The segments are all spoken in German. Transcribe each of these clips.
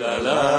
la la.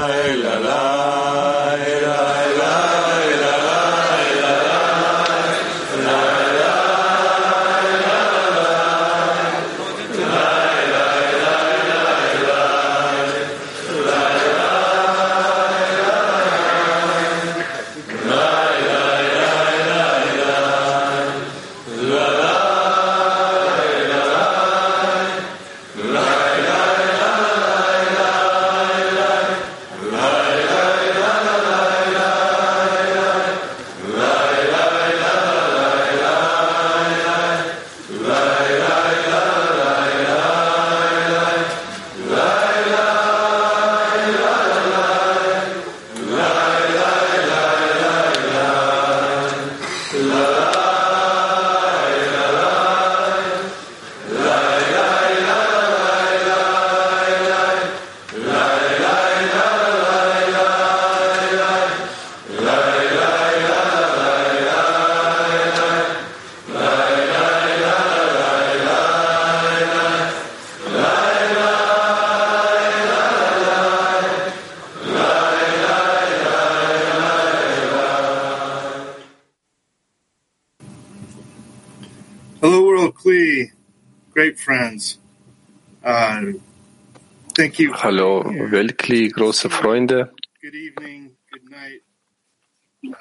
Hallo, Weltkli, große Freunde. Good evening, good night,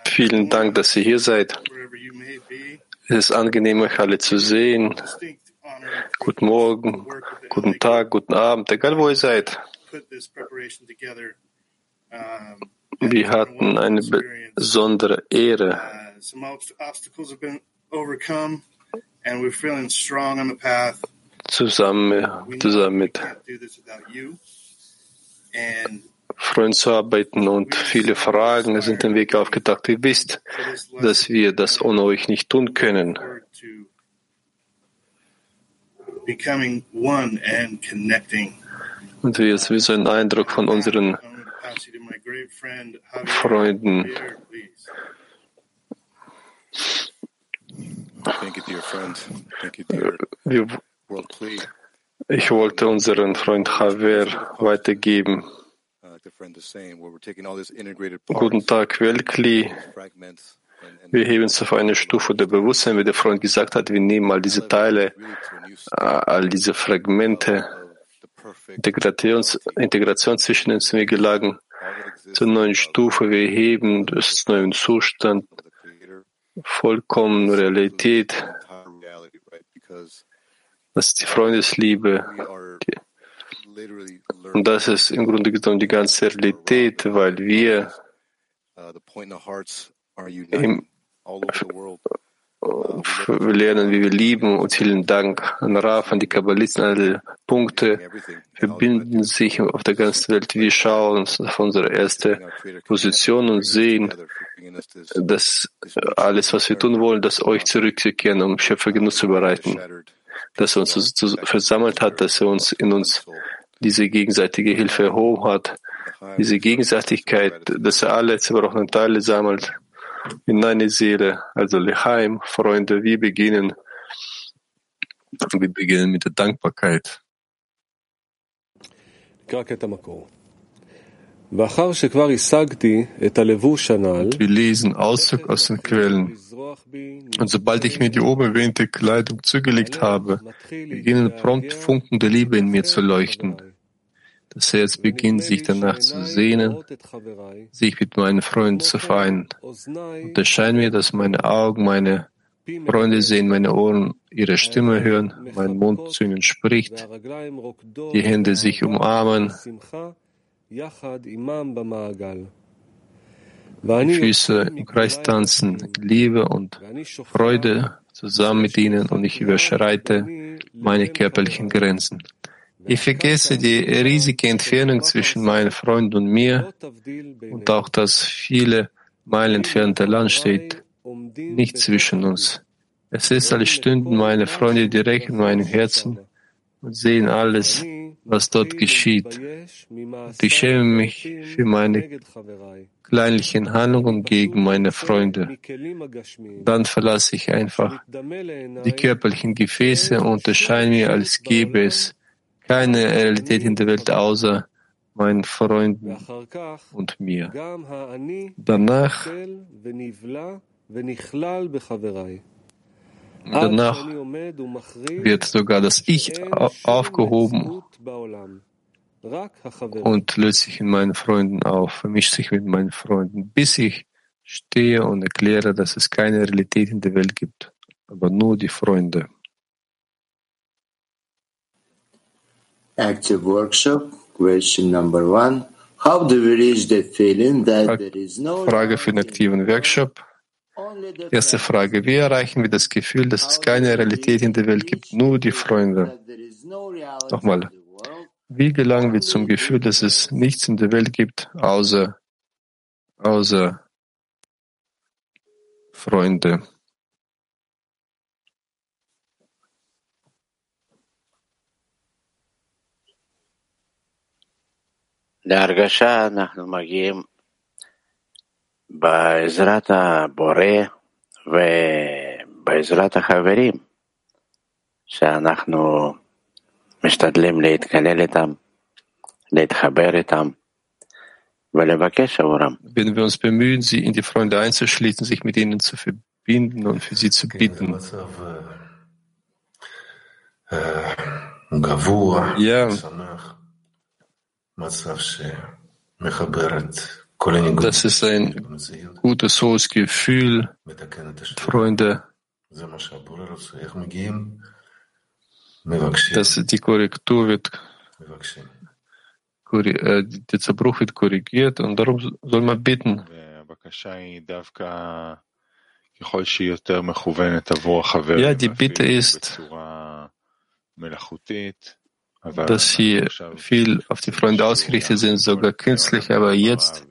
Vielen Dank, dass ihr hier seid. Es ist angenehm, euch alle zu sehen. Guten Morgen, guten Tag, guten Abend, egal wo ihr seid. Wir hatten eine besondere Ehre. Zusammen, zusammen mit Freunden zu arbeiten und viele Fragen sind den Weg aufgetaucht. Ihr wisst, dass wir das ohne euch nicht tun können. Und wir jetzt wie so einen Eindruck von unseren I'm. Freunden. Javier, please. Thank you, dear friend. Thank you, dear Wir. Ich wollte unseren Freund Javier weitergeben. Guten Tag, Weltkli. Wir heben uns auf eine Stufe der Bewusstsein, wie der Freund gesagt hat. Wir nehmen all diese Teile, äh, all diese Fragmente, Integrations, Integration zwischen uns. Gelangen zur neuen Stufe. Wir heben das neuen Zustand, vollkommene Realität. Das ist die Freundesliebe. Und das ist im Grunde genommen die ganze Realität, weil wir uh, im, world. wir lernen, wie wir lieben. Und vielen Dank an Raf, an die Kabbalisten. Alle Punkte Everything. verbinden sich auf der ganzen Welt. Wir schauen uns auf unsere erste Position und sehen, dass alles, was wir tun wollen, dass euch zurückzukehren, um Schöpfergenuss zu bereiten, dass er uns versammelt hat, dass er uns in uns diese gegenseitige Hilfe erhoben hat, diese Gegenseitigkeit, dass er alle zerbrochenen Teile sammelt in eine Seele, also Lechaim, Freunde, wir beginnen, wir beginnen mit der Dankbarkeit. Wir lesen Auszug aus den Quellen. Und sobald ich mir die oben erwähnte Kleidung zugelegt habe, beginnen prompt Funken der Liebe in mir zu leuchten. Das Herz beginnt sich danach zu sehnen, sich mit meinen Freunden zu vereinen. Und es scheint mir, dass meine Augen meine Freunde sehen, meine Ohren ihre Stimme hören, mein Mund zu ihnen spricht, die Hände sich umarmen, Füße im Kreis tanzen, Liebe und Freude zusammen mit ihnen und ich überschreite meine körperlichen Grenzen. Ich vergesse die riesige Entfernung zwischen meinen Freunden und mir und auch das viele Meilen entfernte Land steht nicht zwischen uns. Es ist, als stünden meine Freunde direkt in meinem Herzen und sehen alles, was dort geschieht. Und ich schäme mich für meine kleinlichen Handlungen gegen meine Freunde. Dann verlasse ich einfach die körperlichen Gefäße und erscheine mir, als gäbe es keine Realität in der Welt außer meinen Freunden und mir. Danach Danach wird sogar das Ich aufgehoben und löst sich in meinen Freunden auf, vermischt sich mit meinen Freunden, bis ich stehe und erkläre, dass es keine Realität in der Welt gibt, aber nur die Freunde. Active Workshop, question number one. How do we reach the feeling that there is no Frage für den aktiven Workshop. only the Erste friends? Frage. Wie erreichen wir das Gefühl, dass es How keine do we Realität in der Welt gibt, nur die Freunde? that there is no reality Nochmal. in the world, Wie gelangen wir zum Gefühl, dass es nichts in der Welt gibt, außer, außer Freunde? להרגשה אנחנו מגיעים בעזרת הבורא ובעזרת החברים שאנחנו משתדלים להתקלל איתם, להתחבר איתם. Wenn wir uns bemühen, sie in die Freunde einzuschließen, sich mit ihnen zu verbinden und für sie zu כן, bitten. אה, אה, Ja. Das ist ein gutes, hohes Gefühl, Freunde. Dass die Korrektur wird, äh, der Zerbruch wird korrigiert und darum soll man bitten. Ja, die Bitte ist, dass sie viel auf die Freunde ausgerichtet sind, sogar künstlich, aber jetzt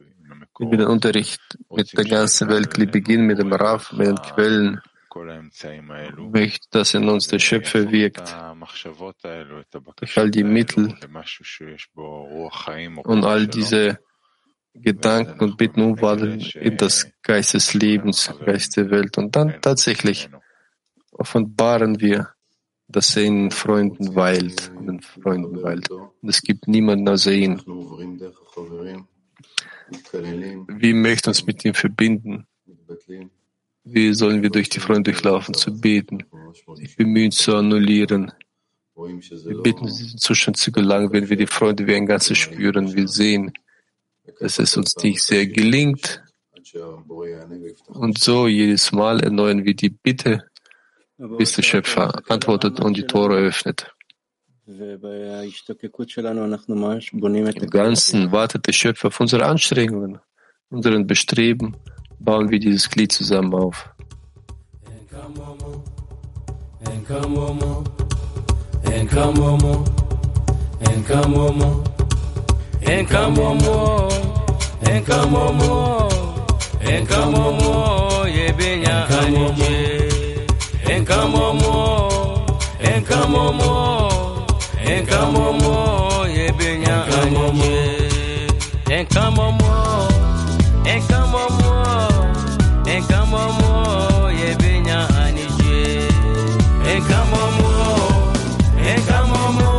über den Unterricht mit der ganzen Welt, beginnen mit dem Rav, mit den Quellen. Möchte, dass in uns der Schöpfer wirkt. Durch all die Mittel und all diese Gedanken und Bitten umwandeln in das Geist des Lebens, Geist der Welt. Und dann tatsächlich offenbaren wir, dass er in Freunden weilt, in Freunden weilt. Und es gibt niemanden außer ihn. Wir möchten uns mit ihm verbinden? Wie sollen wir durch die Freunde durchlaufen, zu beten, sich bemühen zu annullieren? Wir bitten, diesen Zustand zu gelangen, wenn wir die Freunde wie ein Ganzes spüren. Wir sehen, dass es uns nicht sehr gelingt. Und so jedes Mal erneuern wir die Bitte, bis der Schöpfer antwortet und die Tore öffnet. Im Ganzen wartet der Schöpfer auf unsere Anstrengungen, unseren Bestreben, bauen wir dieses Glied zusammen auf. nǹkan mọ́mọ́ ebèèyàn àyànjẹ nǹkan mọ́mọ́ nǹkan mọ́mọ́ nǹkan mọ́mọ́.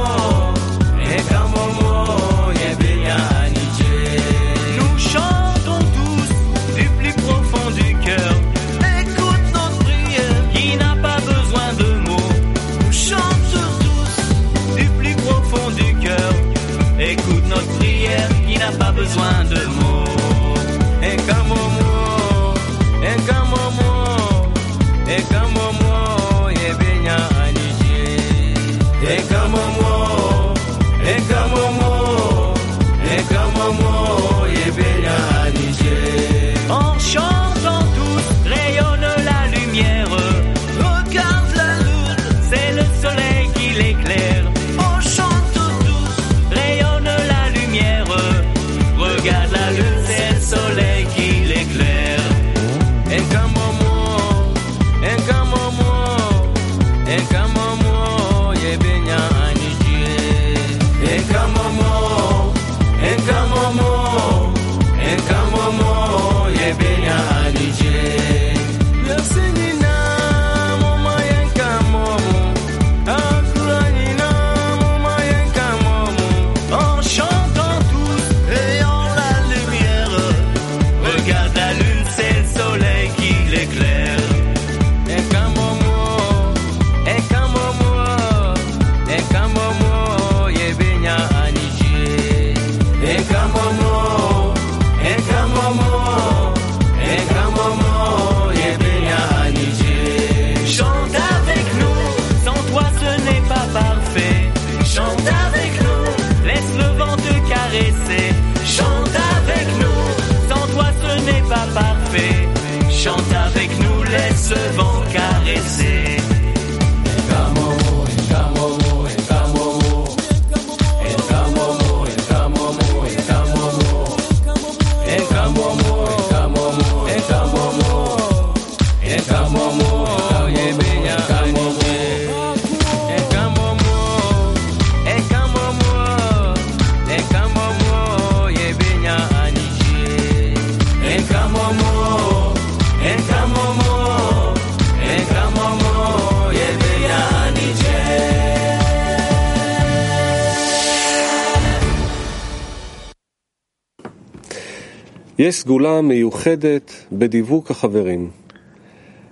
יש סגולה מיוחדת בדיווק החברים.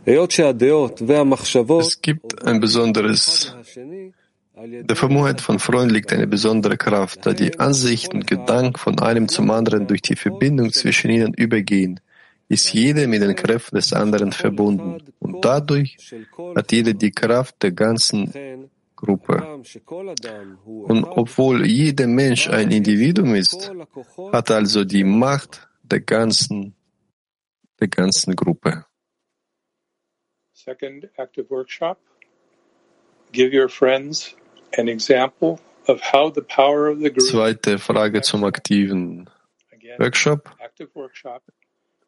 היות שהדעות והמחשבות Es gibt ein besonderes, השני על ידי der Vermogenheit von Freunden liegt eine besondere Kraft, da die Ansichten und Gedanken von einem zum anderen durch die Verbindung zwischen ihnen übergehen, ist jeder mit den Kräften des anderen verbunden und dadurch של כל hat jeder die Kraft der ganzen לכן, Gruppe. גם שכל אדם הוא Und אחד, obwohl jeder Mensch ein Individuum ist, כל הכוחות hat er also die Macht der ganzen, der ganzen Gruppe. Second active workshop. Give your friends an example of how the power of the group. Zweite Frage zum aktiven Workshop.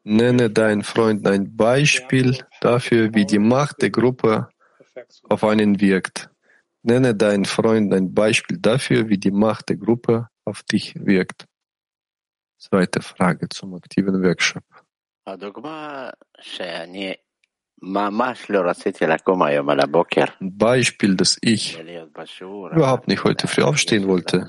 Nenne deinen Freunden ein Beispiel dafür, wie die Macht der Gruppe auf einen wirkt. Nenne deinen Freunden ein Beispiel dafür, wie die Macht der Gruppe auf dich wirkt. Zweite Frage zum aktiven Workshop. Beispiel, dass ich überhaupt nicht heute früh aufstehen wollte.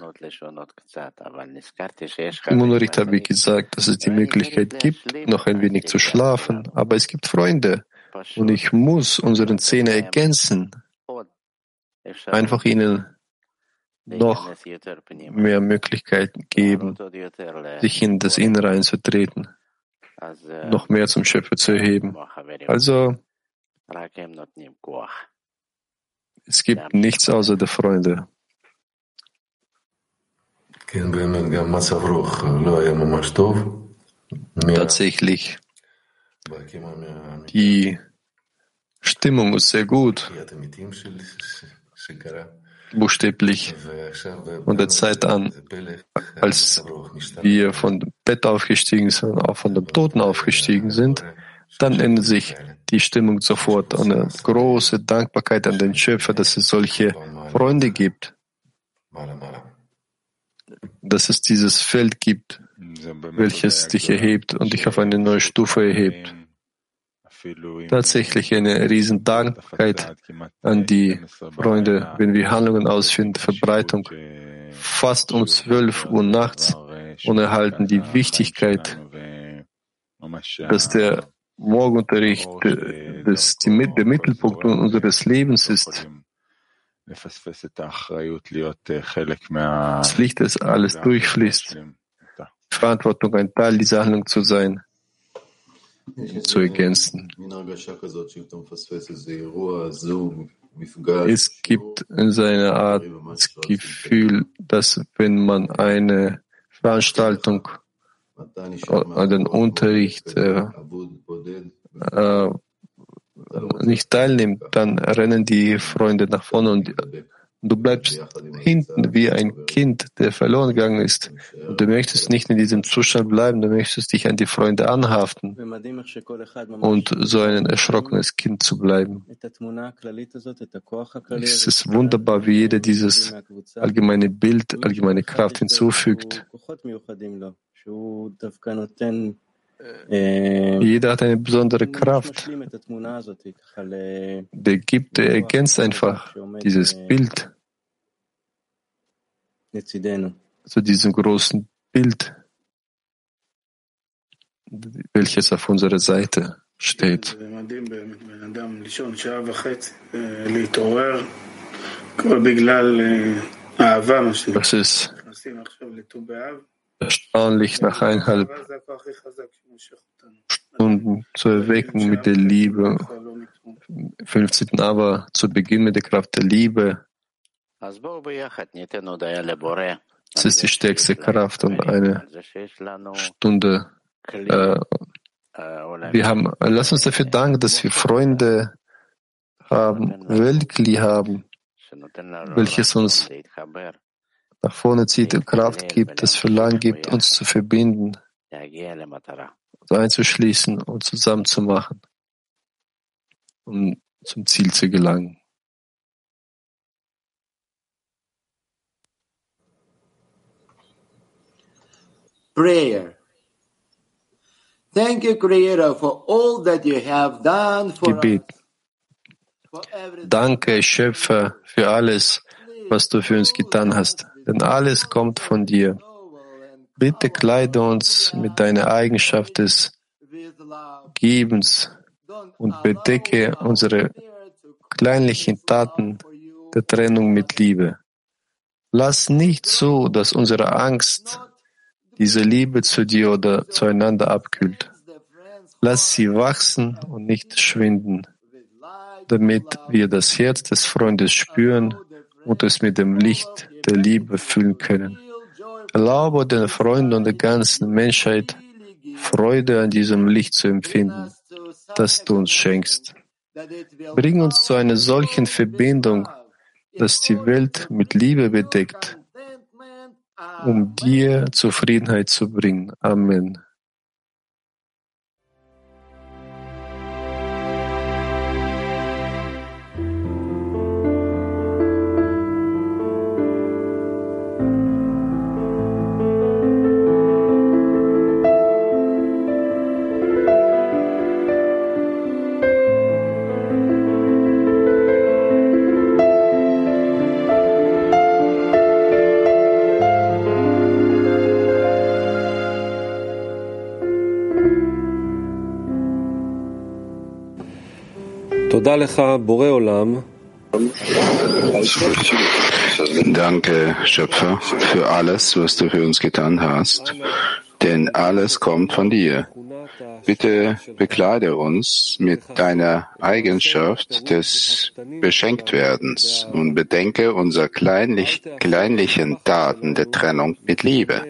Im Unterricht habe ich gesagt, dass es die Möglichkeit gibt, noch ein wenig zu schlafen, aber es gibt Freunde und ich muss unseren Zähne ergänzen. Einfach ihnen noch mehr Möglichkeiten geben, sich in das Innere einzutreten, noch mehr zum Schöpfer zu erheben. Also, es gibt nichts außer der Freunde. Tatsächlich. Die Stimmung ist sehr gut buchstäblich von der Zeit an, als wir von dem Bett aufgestiegen sind, auch von dem Toten aufgestiegen sind, dann ändert sich die Stimmung sofort und eine große Dankbarkeit an den Schöpfer, dass es solche Freunde gibt, dass es dieses Feld gibt, welches dich erhebt und dich auf eine neue Stufe erhebt tatsächlich eine Riesendankheit an die Freunde, wenn wir Handlungen ausführen, Verbreitung, fast um 12 Uhr nachts und erhalten die Wichtigkeit, dass der Morgenunterricht äh, das, die, der Mittelpunkt unseres Lebens ist. Das Licht, das alles durchfließt. Verantwortung, ein Teil dieser Handlung zu sein zu ergänzen. Es gibt seine Art das Gefühl, dass wenn man eine Veranstaltung den Unterricht äh, äh, nicht teilnimmt, dann rennen die Freunde nach vorne und Du bleibst hinten wie ein Kind, der verloren gegangen ist. Und du möchtest nicht in diesem Zustand bleiben, du möchtest dich an die Freunde anhaften und so ein erschrockenes Kind zu bleiben. Es ist wunderbar, wie jeder dieses allgemeine Bild, allgemeine Kraft hinzufügt. Ähm, Jeder hat eine besondere Kraft. Der gibt, der ergänzt einfach dieses Bild zu diesem großen Bild, welches auf unserer Seite steht. Das ist erstaunlich nach eineinhalb Stunden zu erwecken mit der Liebe. 15. Aber zu Beginn mit der Kraft der Liebe. Es ist die stärkste Kraft und eine Stunde. Äh, wir haben, lass uns dafür danken, dass wir Freunde haben, Weltkli haben, welches uns nach vorne zieht, Kraft gibt, das Verlangen gibt, uns zu verbinden, uns einzuschließen und zusammenzumachen, um zum Ziel zu gelangen. Prayer. Thank you, Creator, for all that you have done for Gebet. Danke, Schöpfer, für alles, was du für uns getan hast. Denn alles kommt von dir. Bitte kleide uns mit deiner Eigenschaft des Gebens und bedecke unsere kleinlichen Taten der Trennung mit Liebe. Lass nicht zu, dass unsere Angst diese Liebe zu dir oder zueinander abkühlt. Lass sie wachsen und nicht schwinden, damit wir das Herz des Freundes spüren und es mit dem Licht der Liebe füllen können. Erlaube den Freunden und der ganzen Menschheit, Freude an diesem Licht zu empfinden, das du uns schenkst. Bring uns zu einer solchen Verbindung, dass die Welt mit Liebe bedeckt, um dir Zufriedenheit zu bringen. Amen. Danke, Schöpfer, für alles, was du für uns getan hast, denn alles kommt von dir. Bitte bekleide uns mit deiner Eigenschaft des Beschenktwerdens und bedenke unsere kleinlich, kleinlichen Taten der Trennung mit Liebe.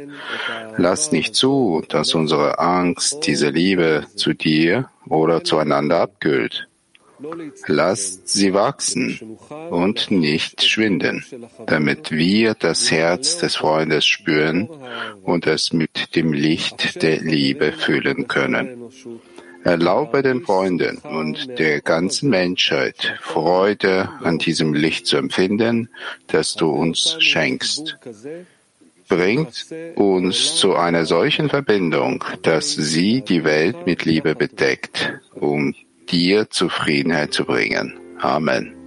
Lass nicht zu, dass unsere Angst diese Liebe zu dir oder zueinander abkühlt. Lasst sie wachsen und nicht schwinden, damit wir das Herz des Freundes spüren und es mit dem Licht der Liebe füllen können. Erlaube den Freunden und der ganzen Menschheit Freude an diesem Licht zu empfinden, das du uns schenkst. Bringt uns zu einer solchen Verbindung, dass sie die Welt mit Liebe bedeckt, um dir Zufriedenheit zu bringen. Amen.